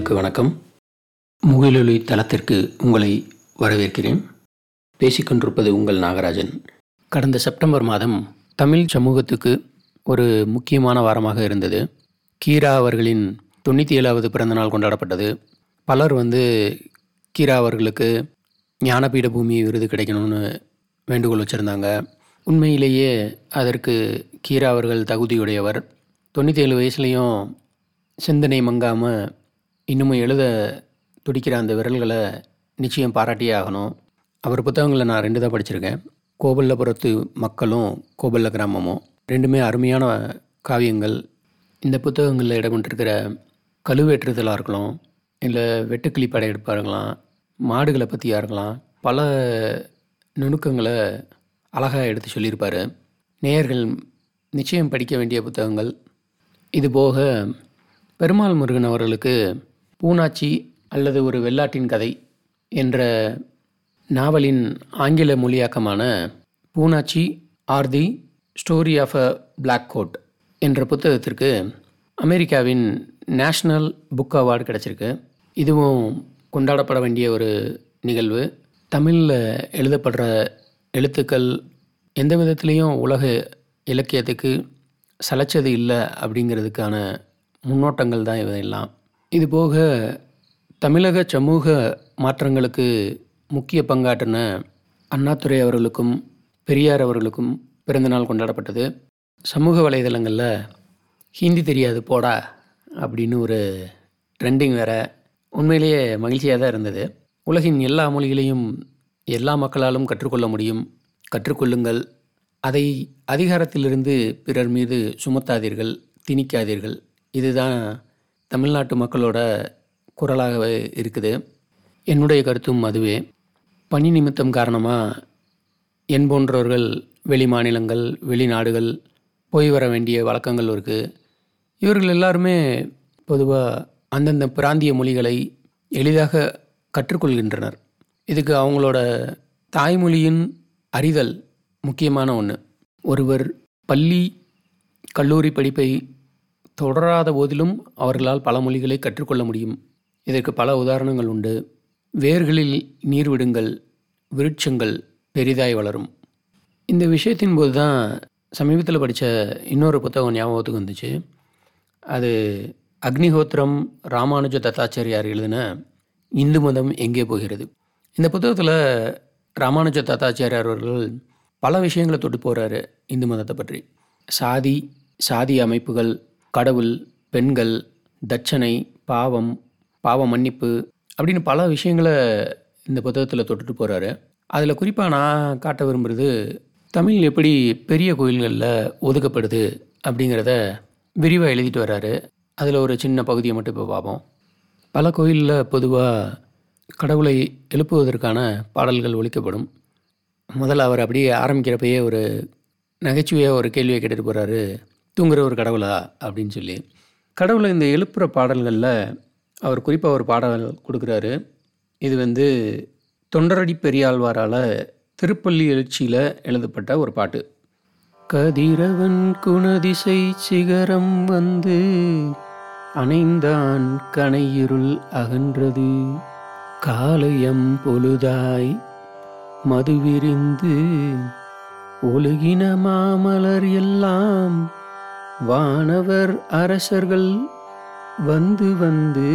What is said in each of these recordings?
நேயர்களுக்கு வணக்கம். முகிலொலி தளத்திற்கு உங்களை வரவேற்கிறேன். பேசிக்கொண்டிருப்பது உங்கள் நாகராஜன். கடந்த செப்டம்பர் மாதம் தமிழ் சமூகத்துக்கு ஒரு முக்கியமான வாரமாக இருந்தது. கீரா அவர்களின் தொண்ணூற்றி ஏழாவது பிறந்தநாள் கொண்டாடப்பட்டது. பலர் வந்து கீரா அவர்களுக்கு ஞானபீட பூமி விருது கிடைக்கணும்னு வேண்டுகோள் வச்சுருந்தாங்க. உண்மையிலேயே அதற்கு கீரா அவர்கள் தகுதியுடையவர். தொண்ணூற்றி ஏழு வயசுலேயும் சிந்தனை மங்காமல் இன்னமும் எழுத துடிக்கிற அந்த விரல்களை நிச்சயம் பாராட்டியே ஆகணும். அவர் புத்தகங்களை நான் ரெண்டு தான் படிச்சிருக்கேன். கோபல்லபுரத்து மக்களும் கோபல்ல கிராமமும். ரெண்டுமே அருமையான காவியங்கள். இந்த புத்தகங்களில் இடம்பெற்றிருக்கிற கழுவேற்றுதலாக இருக்கலாம் இல்லை வெட்டுக்கிளி படையெடுப்பாக இருக்கலாம் மாடுகளை பற்றியாக இருக்கலாம் பல நுணுக்கங்களை அழகாக எடுத்து சொல்லியிருப்பார். நேயர்கள் நிச்சயம் படிக்க வேண்டிய புத்தகங்கள். இதுபோக பெருமாள் முருகன் அவர்களுக்கு பூனாச்சி அல்லது ஒரு வெள்ளாட்டின் கதை என்ற நாவலின் ஆங்கில மொழியாக்கமான Poonachi or the story of a black goat என்ற புத்தகத்திற்கு அமெரிக்காவின் நேஷ்னல் புக் அவார்டு கிடச்சிருக்கு. இதுவும் கொண்டாடப்பட வேண்டிய ஒரு நிகழ்வு. தமிழில் எழுதப்படுற எழுத்துக்கள் எந்த விதத்துலேயும் உலக இலக்கியத்துக்கு சலைச்சது இல்லை அப்படிங்கிறதுக்கான முன்னோட்டங்கள் தான் இவையெல்லாம். இது போக தமிழக சமூக மாற்றங்களுக்கு முக்கிய பங்காற்றின அண்ணாதுரை அவர்களுக்கும் பெரியார் அவர்களுக்கும் பிறந்தநாள் கொண்டாடப்பட்டது. சமூக வலைதளங்களில் ஹிந்தி தெரியாது போடா அப்படின்னு ஒரு ட்ரெண்டிங் வேற உண்மையிலேயே மகிழ்ச்சியாக தான் இருந்தது. உலகின் எல்லா மொழிகளையும் எல்லா மக்களாலும் கற்றுக்கொள்ள முடியும் கற்றுக்கொள்ளுங்கள். அதை அதிகாரத்திலிருந்து பிறர் மீது சுமத்தாதீர்கள் திணிக்காதீர்கள். இதுதான் தமிழ்நாட்டு மக்களோட குரலாகவே இருக்குது. என்னுடைய கருத்தும் அதுவே. பணி நிமித்தம் காரணமாக என் போன்றவர்கள் வெளி மாநிலங்கள் வெளிநாடுகள் போய் வர வேண்டிய வழக்கங்கள் இருக்குது இவர்கள் எல்லாருமே பொதுவாக அந்தந்த பிராந்திய மொழிகளை எளிதாக கற்றுக்கொள்கின்றனர். இதுக்கு அவங்களோட தாய்மொழியின் அறிதல் முக்கியமான ஒன்று ஒருவர் பள்ளி கல்லூரி படிப்பை தொடராத போதிலும் அவர்களால் பல மொழிகளை கற்றுக்கொள்ள முடியும். இதற்கு பல உதாரணங்கள் உண்டு. வேர்களில் நீர் விடுங்கள் விருட்சங்கள் பெரிதாய் வளரும். இந்த விஷயத்தின் போது தான் சமீபத்தில் படித்த இன்னொரு புத்தகம் ஞாபகத்துக்கு வந்துச்சு. அது அக்னிஹோத்திரம் ராமானுஜ தத்தாச்சாரியார் எழுதின இந்து மதம் எங்கே போகிறது? இந்த புத்தகத்தில் ராமானுஜ தத்தாச்சாரியார் அவர்கள் பல விஷயங்களை தொட்டு போகிறாரு இந்து மதத்தை பற்றி. சாதி சாதி அமைப்புகள் கடவுள் பெண்கள் தட்சணை பாவம் பாவ மன்னிப்பு அப்படின்னு பல விஷயங்களை இந்த புத்தகத்தில் தொட்டுட்டு போகிறாரு அதில் குறிப்பாக நான் காட்ட விரும்புகிறது தமிழ் எப்படி பெரிய கோயில்களில் ஒதுக்கப்படுது அப்படிங்கிறத விரிவாக எழுதிட்டு வர்றாரு அதில் ஒரு சின்ன பகுதியை மட்டும் இப்போ பார்ப்போம். பல கோயிலில் பொதுவாக கடவுளை எழுப்புவதற்கான பாடல்கள் ஒழிக்கப்படும் முதல்ல அவர் அப்படியே ஆரம்பிக்கிறப்பயே ஒரு நகைச்சுவையாக ஒரு கேள்வியை கேட்டுட்டு போகிறாரு தூங்குற ஒரு கடவுளா அப்படின்னு சொல்லி கடவுளை இந்த எழுப்புகிற பாடல்களில் அவர் குறிப்பாக ஒரு பாடல் கொடுக்குறாரு. இது வந்து தொண்டரடி பெரியாழ்வாரால் திருப்பள்ளி எழுச்சியில் எழுதப்பட்ட ஒரு பாட்டு. கதிரவன் குணதிசை சிகரம் வந்து அணைந்தான் கனையிருள் அகன்றது. காலையம் பொழுதாய் மதுவிருந்து ஒழுகின மாமலர் எல்லாம் வானவர் அரசர்கள் வந்து வந்து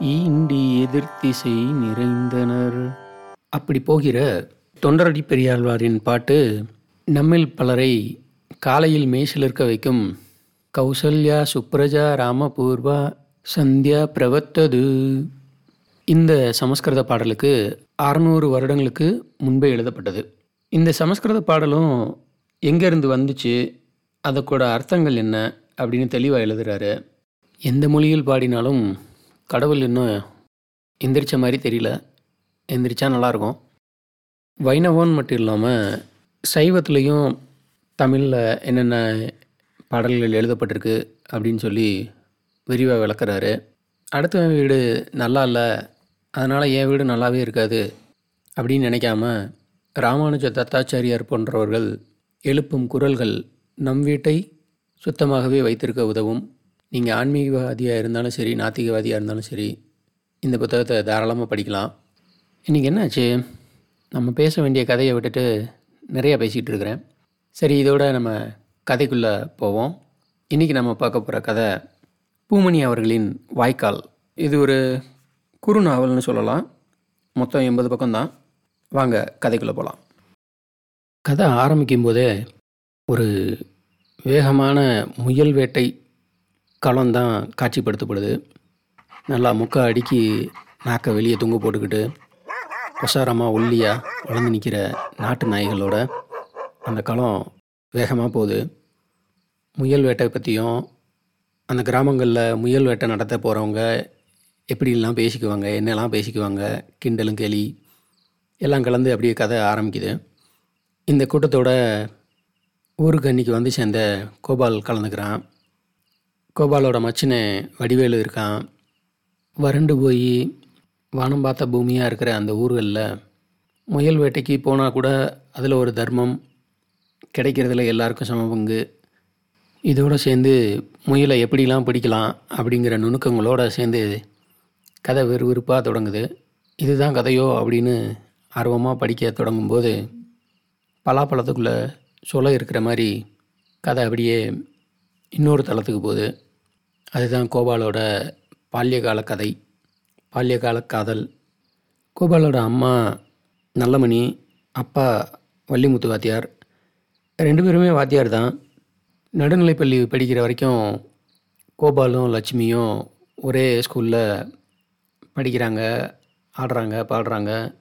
ஈண்டி எதிர்த்திசை நிறைந்தனர். அப்படி போகிற தொண்டரடி பெரியாழ்வாரின் பாட்டு நம்மில் பலரை காலையில் மேய்சிலிருக்க வைக்கும் கௌசல்யா சுப்ரஜா ராமபூர்வா சந்தியா பிரவத்தது. இந்த சமஸ்கிருத பாடலுக்கு அறநூறு வருடங்களுக்கு முன்பே எழுதப்பட்டது. இந்த சமஸ்கிருத பாடலும் எங்கேருந்து வந்துச்சு? அதற்கோட அர்த்தங்கள் என்ன அப்படின்னு தெளிவாக எழுதுகிறாரு எந்த மொழியில் பாடினாலும் கடவுள் இன்னும் எந்திரிச்ச மாதிரி தெரியல. எந்திரிச்சா நல்லாயிருக்கும். வைணவன் மட்டும் இல்லாமல் சைவத்துலேயும் தமிழில் என்னென்ன பாடல்கள் எழுதப்பட்டிருக்கு அப்படின்னு சொல்லி விரிவாக விளக்குறாரு. அடுத்த வீடு நல்லா இல்லை அதனால் என் வீடு நல்லாவே இருக்காது அப்படின்னு நினைக்காம ராமானுஜ தத்தாச்சாரியார் போன்றவர்கள் எழுப்பும் குரல்கள் நம் வீட்டை சுத்தமாகவே வைத்திருக்க உதவும். நீங்கள் ஆன்மீகவாதியாக இருந்தாலும் சரி நாத்திகவாதியாக இருந்தாலும் சரி இந்த புத்தகத்தை தாராளமாக படிக்கலாம். இன்றைக்கி என்னாச்சு நம்ம பேச வேண்டிய கதையை விட்டுட்டு நிறையா பேசிகிட்டு இருக்கிறேன். சரி இதோட நம்ம கதைக்குள்ளே போவோம். இன்றைக்கி நம்ம பார்க்க போகிற கதை பூமணி அவர்களின் வாய்க்கால். இது ஒரு குறு நாவல்னு சொல்லலாம். மொத்தம் எண்பது பக்கம்தான். வாங்க கதைக்குள்ளே போகலாம் கதை ஆரம்பிக்கும் போதே ஒரு வேகமான முயல் வேட்டை களம்தான் காட்சிப்படுத்தப்படுது. நல்லா முக்கா அடுக்கி நாக்கை வெளியே தொங்க போட்டுக்கிட்டு ஒசாரமாக ஒல்லியாக வளர்ந்து நிற்கிற நாட்டு நாய்களோட அந்த களம் வேகமாக போகுது. முயல் வேட்டை பற்றியும் அந்த கிராமங்களில் முயல் வேட்டை நடத்த போகிறவங்க எப்படிலாம் பேசிக்குவாங்க என்னெல்லாம் பேசிக்குவாங்க கிண்டலும் கேலி எல்லாம் கலந்து அப்படியே கதை ஆரம்பிக்குது. இந்த கூட்டத்தோட ஊருக்கு அன்றைக்கி வந்து சேர்ந்த கோபால் கலந்துக்கிறான். கோபாலோட மச்சினை வடிவேலு இருக்கான். வறண்டு போய் வானம் பார்த்த பூமியாக இருக்கிற அந்த ஊர்களில் முயல் வேட்டைக்கு போனால் கூட அதில் ஒரு தர்மம் கிடைக்கிறதுல எல்லாருக்கும் சம பங்கு. இதோடு சேர்ந்து முயலை எப்படிலாம் பிடிக்கலாம் அப்படிங்கிற நுணுக்கங்களோடு சேர்ந்து கதை விறுவிறுப்பாக தொடங்குது. இதுதான் கதையோ அப்படின்னு ஆர்வமாக படிக்க தொடங்கும்போது பலாப்பழத்துக்குள்ளே சொல்ல இருக்கிற மாதிரி கதை அப்படியே இன்னொரு தளத்துக்கு போகுது. அதுதான் கோபாலோட பால்யகால கதை. பால்யகால காதல். கோபாலோட அம்மா நல்லமணி அப்பா வள்ளிமுத்து வாத்தியார். ரெண்டு பேருமே வாத்தியார் தான். நடுநிலைப்பள்ளி படிக்கிற வரைக்கும் கோபாலும் லட்சுமியும் ஒரே ஸ்கூலில் படிக்கிறாங்க ஆடுறாங்க பாடுறாங்க.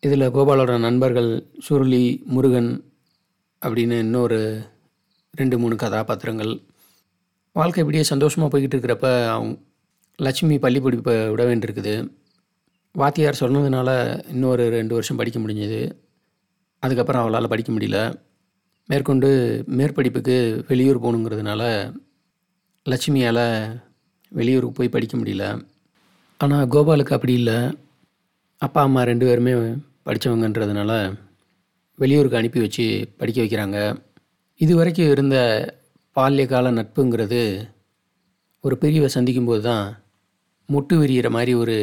இதில் கோபாலோட நண்பர்கள் சுருளி முருகன் அப்படின்னு இன்னொரு ரெண்டு மூணு கதாபாத்திரங்கள். வாழ்க்கை இப்படியே சந்தோஷமாக போய்கிட்டு இருக்கிறப்ப அவங்க லட்சுமி பள்ளி படிப்பை விட வேண்டியிருக்குது. வாத்தியார் சொன்னதுனால இன்னொரு ரெண்டு வருஷம் படிக்க முடிஞ்சது. அதுக்கப்புறம் அவளால் படிக்க முடியல. மேற்கொண்டு மேற்படிப்புக்கு வெளியூர் போகணுங்கிறதுனால லட்சுமியால் வெளியூருக்கு போய் படிக்க முடியல. ஆனால் கோபாலுக்கு அப்படி இல்லை. அப்பா அம்மா ரெண்டு பேருமே படித்தவங்கன்றதுனால வெளியூருக்கு அனுப்பி வச்சு படிக்க வைக்கிறாங்க. இது வரைக்கும் இருந்த பால்யகால நட்புங்கிறது ஒரு பிரிவை சந்திக்கும்போது தான் முட்டு விரிகிற மாதிரி ஒரு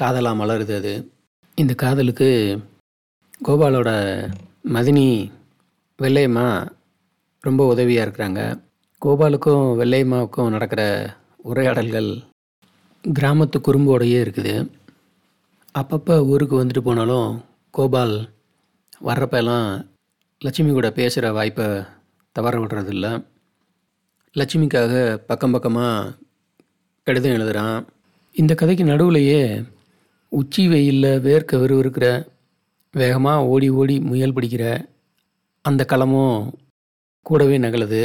காதலாக மலருது அது. இந்த காதலுக்கு கோபாலோட மதினி வெள்ளையம்மா ரொம்ப உதவியாக இருக்கிறாங்க. கோபாலுக்கும் வெள்ளையம்மாவுக்கும் நடக்கிற உரையாடல்கள் கிராமத்து குறும்போடையே இருக்குது. அப்பப்போ ஊருக்கு வந்துட்டு போனாலும் கோபால் வர்றப்பெல்லாம் லட்சுமி கூட பேசுகிற வாய்ப்பை தவற விடுறதில்ல. லட்சுமிக்காக பக்கம் பக்கமாக கடிதம் எழுதுகிறான் இந்த கதைக்கு நடுவுலையே உச்சி வெயிலில் வேர்க்க விறுவிறுக்கிற வேகமாக ஓடி ஓடி முயல் பிடிக்கிற அந்த களமும் கூடவே நகலுது.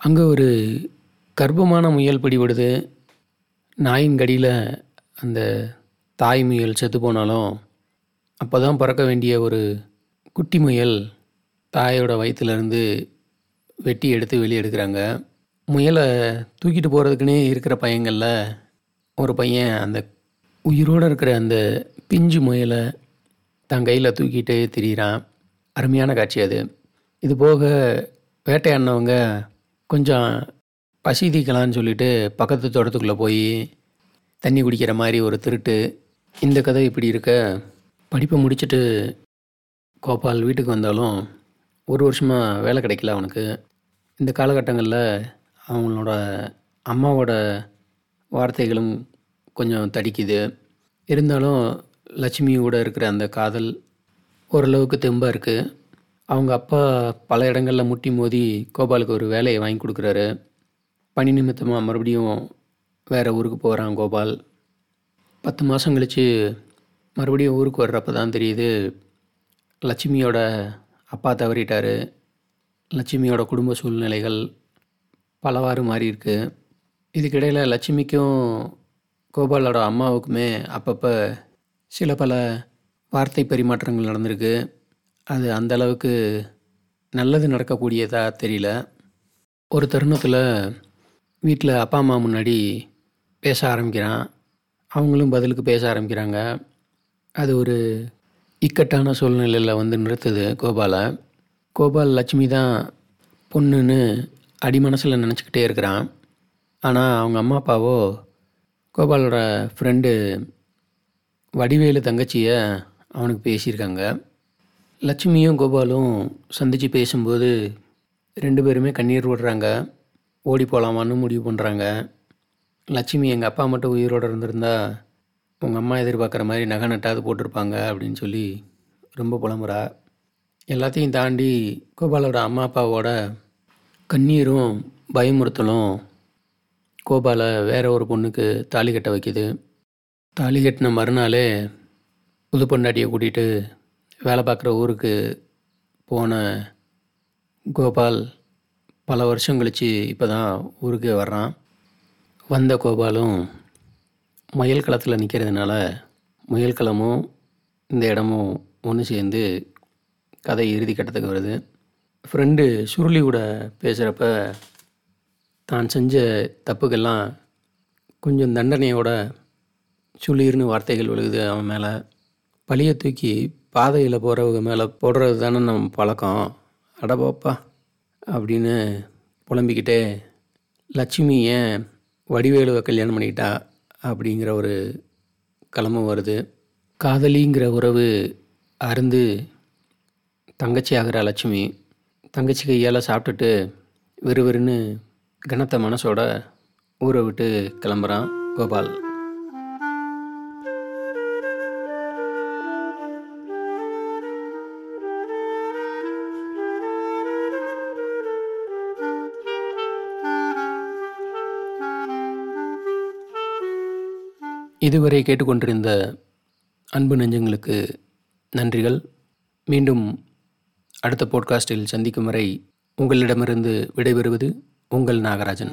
அங்கே ஒரு கர்ப்பமான முயல் பிடிபடுது. நாயின் கடியில் அந்த தாய் முயல் செத்து போனாலும் அப்போ தான் பிறக்க வேண்டிய ஒரு குட்டி முயல் தாயோட வயிற்றுலேருந்து வெட்டி எடுத்து வெளியே எடுக்கிறாங்க. முயலை தூக்கிட்டு போகிறதுக்குன்னே இருக்கிற பையங்களில் ஒரு பையன் அந்த உயிரோடு இருக்கிற அந்த பிஞ்சு முயலை தன் கையில் தூக்கிட்டு திரியிறான். அருமையான காட்சி அது. இது போக வேட்டையாடினவங்க கொஞ்சம் பசிதிக்கலான்னு சொல்லிட்டு பக்கத்து தோட்டத்துக்குள்ளே போய் தண்ணி குடிக்கிற மாதிரி ஒரு திருட்டு. இந்த கதை இப்படி இருக்க. படிப்பை முடிச்சுட்டு கோபால் வீட்டுக்கு வந்தாலும் ஒரு வருஷமாக வேலை கிடைக்கல அவனுக்கு. இந்த காலகட்டங்களில் அவங்களோட அம்மாவோட வார்த்தைகளும் கொஞ்சம் தடிக்குது. இருந்தாலும் லட்சுமியோட இருக்கிற அந்த காதல் ஓரளவுக்கு தெம்பாக இருக்குது அவங்க அப்பா பல இடங்களில் முட்டி மோதி கோபாலுக்கு ஒரு வேலையை வாங்கி கொடுக்குறாரு. பணி நிமித்தமாக மறுபடியும் வேறு ஊருக்கு போகிறான் கோபால். பத்து மாதம் கழித்து மறுபடியும் ஊருக்கு வர்றப்ப தான் தெரியுது லட்சுமியோட அப்பா தவறிட்டார். லட்சுமியோட குடும்ப சூழ்நிலைகள் பலவாறு மாறி இருக்கு இதுக்கிடையில் லட்சுமிக்கும் கோபாலோட அம்மாவுக்குமே அப்பப்போ சில பல வார்த்தை பரிமாற்றங்கள் நடந்திருக்கு. அது அந்த அளவுக்கு நல்லது நடக்கக்கூடியதாக தெரியல. ஒரு தருணத்தில் வீட்டில் அப்பா அம்மா முன்னாடி பேச ஆரம்பிக்கிறான். அவங்களும் பதிலுக்கு பேச ஆரம்பிக்கிறாங்க. அது ஒரு இக்கட்டான சூழ்நிலையில் வந்து நிறுத்துது கோபாலை. கோபால் லட்சுமி தான் பொண்ணுன்னு அடிமனசில் நினச்சிக்கிட்டே இருக்கிறான். ஆனால் அவங்க அம்மா அப்பாவோ கோபாலோட ஃப்ரெண்டு வடிவேலு தங்கச்சியை அவனுக்கு பேசியிருக்காங்க. லட்சுமியும் கோபாலும் சந்தித்து பேசும்போது ரெண்டு பேருமே கண்ணீர் விடுறாங்க. ஓடி போகலாமான்னு முடிவு பண்ணுறாங்க லட்சுமி எங்கள் அப்பா மட்டும் உயிரோடு இருந்திருந்தால் உங்கள் அம்மா எதிர்பார்க்குற மாதிரி நகை நட்டாவது போட்டிருப்பாங்க அப்படின்னு சொல்லி ரொம்ப புலம்புறா. எல்லாத்தையும் தாண்டி கோபாலோட அம்மா அப்பாவோட கண்ணீரும் பயமுறுத்தலும் கோபாலை வேற ஒரு பொண்ணுக்கு தாலி கட்ட வைக்குது. தாலி கட்டின மறுநாளே புது பொண்டாட்டியை கூட்டிகிட்டு வேலை பார்க்குற ஊருக்கு போன கோபால் பல வருஷம் கழித்து இப்போ தான் ஊருக்கே வர்றான். வந்த கோபாலும் முயல் களத்தில் நிற்கிறதுனால முயல் களமும் இந்த இடமும் ஒன்று சேர்ந்து கதை இறுதி கட்டத்துக்கு வருது. ஃப்ரெண்டு சுருளி கூட பேசுகிறப்ப தான் செஞ்ச தப்புக்கெல்லாம் கொஞ்சம் தண்டனையோட சுளீர்னு வார்த்தைகள் விழுகுது அவன் மேலே. பழியை தூக்கி பாதையில் போகிறவங்க மேலே போடுறது தானே நம்ம பழக்கம். அடபாப்பா அப்படின்னு புலம்பிக்கிட்டே லட்சுமி ஏன் வடிவேலுவை கல்யாணம் பண்ணிக்கிட்டா? அப்படிங்கிற ஒரு களமும் வருது. காதலிங்கிற உறவு அருந்து தங்கச்சி ஆகிற லட்சுமி தங்கச்சி கையால் சாப்பிட்டுட்டு விறுவிறுன்னு கனத்த மனசோட ஊரை விட்டு கிளம்புறான் கோபால். இதுவரை கேட்டுக்கொண்டிருந்த அன்பு நெஞ்சங்களுக்கு நன்றிகள். மீண்டும் அடுத்த போட்காஸ்டில் சந்திக்கும் வரை உங்களிடமிருந்து விடைபெறுவது உங்கள் நாகராஜன்.